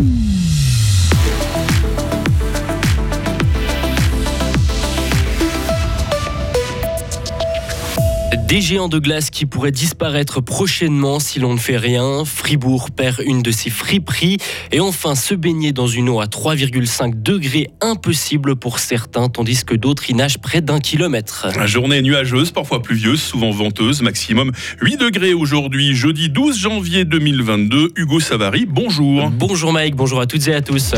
Bye. Des géants de glace qui pourraient disparaître prochainement si l'on ne fait rien. Fribourg perd une de ses friperies. Et enfin, se baigner dans une eau à 3,5 degrés, impossible pour certains, tandis que d'autres y nagent près d'un kilomètre. La journée nuageuse, parfois pluvieuse, souvent venteuse, maximum 8 degrés aujourd'hui, jeudi 12 janvier 2022. Hugo Savary, bonjour. Bonjour Mike, bonjour à toutes et à tous.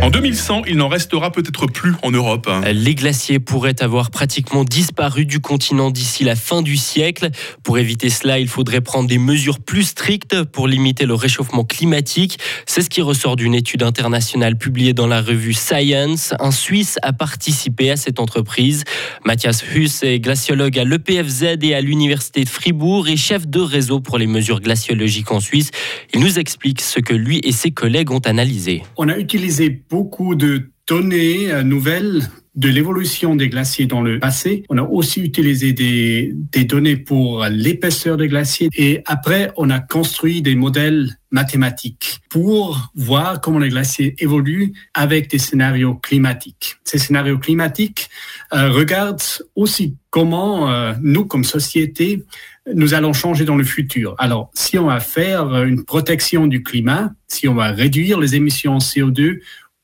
En 2100, il n'en restera peut-être plus en Europe. Les glaciers pourraient avoir pratiquement disparu du continent d'ici la fin du siècle. Pour éviter cela, il faudrait prendre des mesures plus strictes pour limiter le réchauffement climatique. C'est ce qui ressort d'une étude internationale publiée dans la revue Science. Un Suisse a participé à cette entreprise. Mathias Huss est glaciologue à l'EPFZ et à l'Université de Fribourg et chef de réseau pour les mesures glaciologiques en Suisse. Il nous explique ce que lui et ses collègues ont analysé. On a utilisé beaucoup de données euh, nouvelles de l'évolution des glaciers dans le passé. On a aussi utilisé des, des données pour l'épaisseur des glaciers et après on a construit des modèles mathématiques pour voir comment les glaciers évoluent avec des scénarios climatiques. Ces scénarios climatiques euh, regardent aussi comment euh, nous, comme société, nous allons changer dans le futur. Alors, si on va faire une protection du climat, si on va réduire les émissions CO2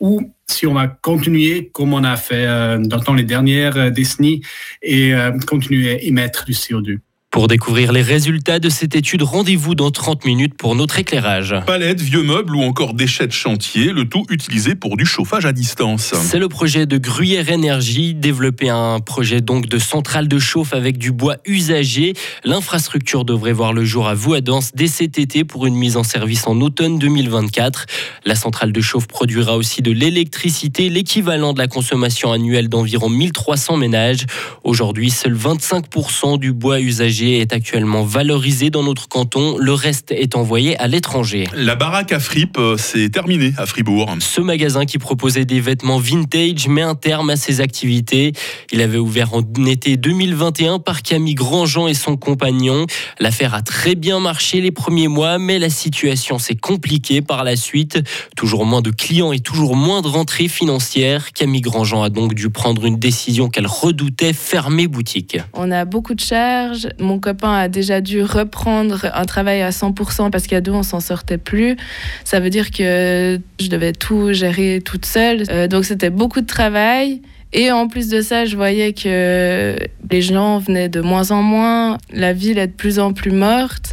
ou si on va continuer comme on a fait euh, dans les dernières euh, décennies et euh, continuer à émettre du CO2. Pour découvrir les résultats de cette étude, rendez-vous dans 30 minutes pour notre éclairage. Palettes, vieux meubles ou encore déchets de chantier, le tout utilisé pour du chauffage à distance. C'est le projet de Gruyère Énergie, développer un projet donc de centrale de chauffe avec du bois usagé. L'infrastructure devrait voir le jour à Voadance dès cet été pour une mise en service en automne 2024. La centrale de chauffe produira aussi de l'électricité, l'équivalent de la consommation annuelle d'environ 1300 ménages. Aujourd'hui, seul 25% du bois usagé est actuellement valorisé dans notre canton. Le reste est envoyé à l'étranger. La baraque à fripe, euh, c'est terminé à Fribourg. Ce magasin qui proposait des vêtements vintage met un terme à ses activités. Il avait ouvert en été 2021 par Camille Grandjean et son compagnon. L'affaire a très bien marché les premiers mois, mais la situation s'est compliquée par la suite. Toujours moins de clients et toujours moins de rentrées financières. Camille Grandjean a donc dû prendre une décision qu'elle redoutait, fermer boutique. On a beaucoup de charges. Mon copain a déjà dû reprendre un travail à 100% parce qu'à deux, on s'en sortait plus. Ça veut dire que je devais tout gérer toute seule. Euh, donc c'était beaucoup de travail. Et en plus de ça, je voyais que les gens venaient de moins en moins, la ville est de plus en plus morte.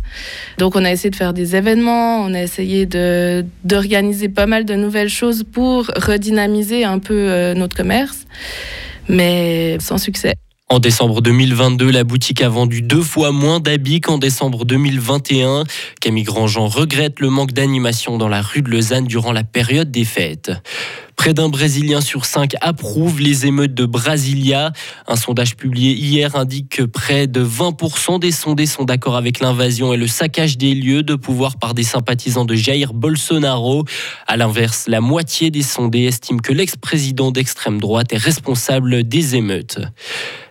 Donc on a essayé de faire des événements, on a essayé d'organiser pas mal de nouvelles choses pour redynamiser un peu euh, notre commerce, mais sans succès. En décembre 2022, la boutique a vendu deux fois moins d'habits qu'en décembre 2021. Camille Grandjean regrette le manque d'animation dans la rue de Lausanne durant la période des fêtes. Près d'un Brésilien sur cinq approuve les émeutes de Brasilia. Un sondage publié hier indique que près de 20% des sondés sont d'accord avec l'invasion et le saccage des lieux de pouvoir par des sympathisants de Jair Bolsonaro. À l'inverse, la moitié des sondés estiment que l'ex-président d'extrême droite est responsable des émeutes.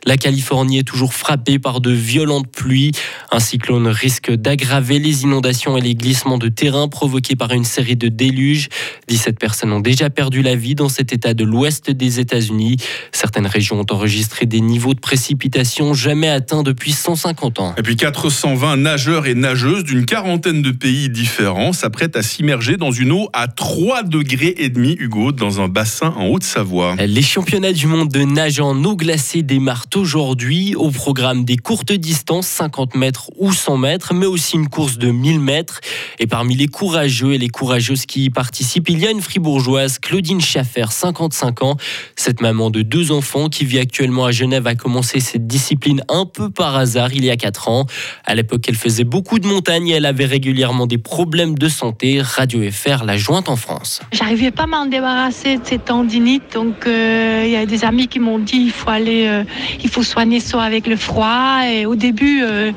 La Californie est toujours frappée par de violentes pluies. Un cyclone risque d'aggraver les inondations et les glissements de terrain provoqués par une série de déluges. 17 personnes ont déjà perdu la vie dans cet état de l'ouest des États-Unis. Certaines régions ont enregistré des niveaux de précipitation jamais atteints depuis 150 ans. Et puis 420 nageurs et nageuses d'une quarantaine de pays différents s'apprêtent à s'immerger dans une eau à 3 degrés et demi, Hugo, dans un bassin en Haute-Savoie. Les championnats du monde de nage en eau glacée démarrent aujourd'hui au programme des courtes distances, 50 mètres ou 100 mètres, mais aussi une course de 1000 mètres. Et parmi les courageux et les courageuses qui y participent, il y a une fribourgeoise, Claudine Schaffer, 55 ans. Cette maman de deux enfants qui vit actuellement à Genève a commencé cette discipline un peu par hasard il y a 4 ans. À l'époque, elle faisait beaucoup de montagnes et elle avait régulièrement des problèmes de santé. Radio FR la jointe en France. J'arrivais pas à m'en débarrasser de cette tendinite, donc euh, il y a des amis qui m'ont dit il faut aller, euh, il faut soigner ça avec le froid. Et au début, euh,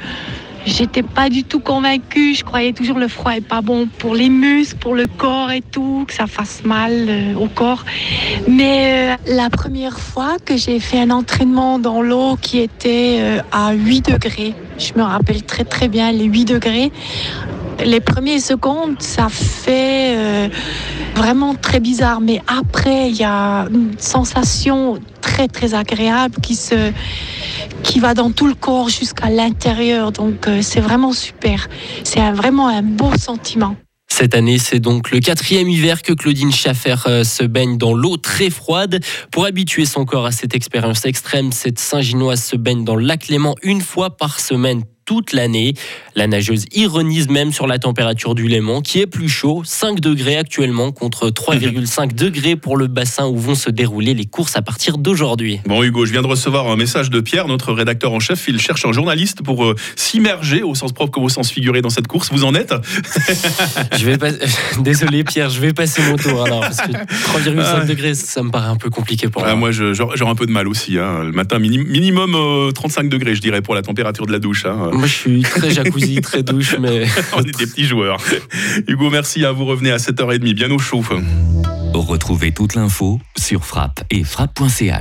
j'étais pas du tout convaincue. Je croyais toujours le froid est pas bon pour les muscles, pour le corps et tout, que ça fasse mal euh, au corps. Mais euh, la première fois que j'ai fait un entraînement dans l'eau qui était à 8 degrés, je me rappelle très très bien les 8 degrés. Les premières secondes, ça fait vraiment très bizarre. Mais après, il y a une sensation très très agréable qui se qui va dans tout le corps jusqu'à l'intérieur. Donc euh, c'est vraiment super. C'est vraiment un beau sentiment. Cette année, c'est donc le quatrième hiver que Claudine Schaffer euh, se baigne dans l'eau très froide. Pour habituer son corps à cette expérience extrême, cette Saint-Ginoise se baigne dans le lac Léman une fois par semaine toute l'année. La nageuse ironise même sur la température du Léman qui est plus chaud, 5 degrés actuellement contre 3,5 degrés pour le bassin où vont se dérouler les courses à partir d'aujourd'hui. Bon Hugo, je viens de recevoir un message de Pierre, notre rédacteur en chef. Il cherche un journaliste pour euh, s'immerger au sens propre comme au sens figuré dans cette course. Vous en êtes? Je vais pas... Désolé Pierre, je vais passer mon tour alors parce que 3,5 Ah. degrés, ça me paraît un peu compliqué pour Ah, moi. Moi, j'aurais j'aurais un peu de mal aussi. hein. Le matin, minim- minimum euh, 35 degrés, je dirais, pour la température de la douche. hein. Moi, je suis très jacuzzi, très douche, mais On est des petits joueurs. Hugo, merci. hein. Vous revenez à 7h30, bien au chaud. Retrouvez toute l'info sur frappe et frappe.ch.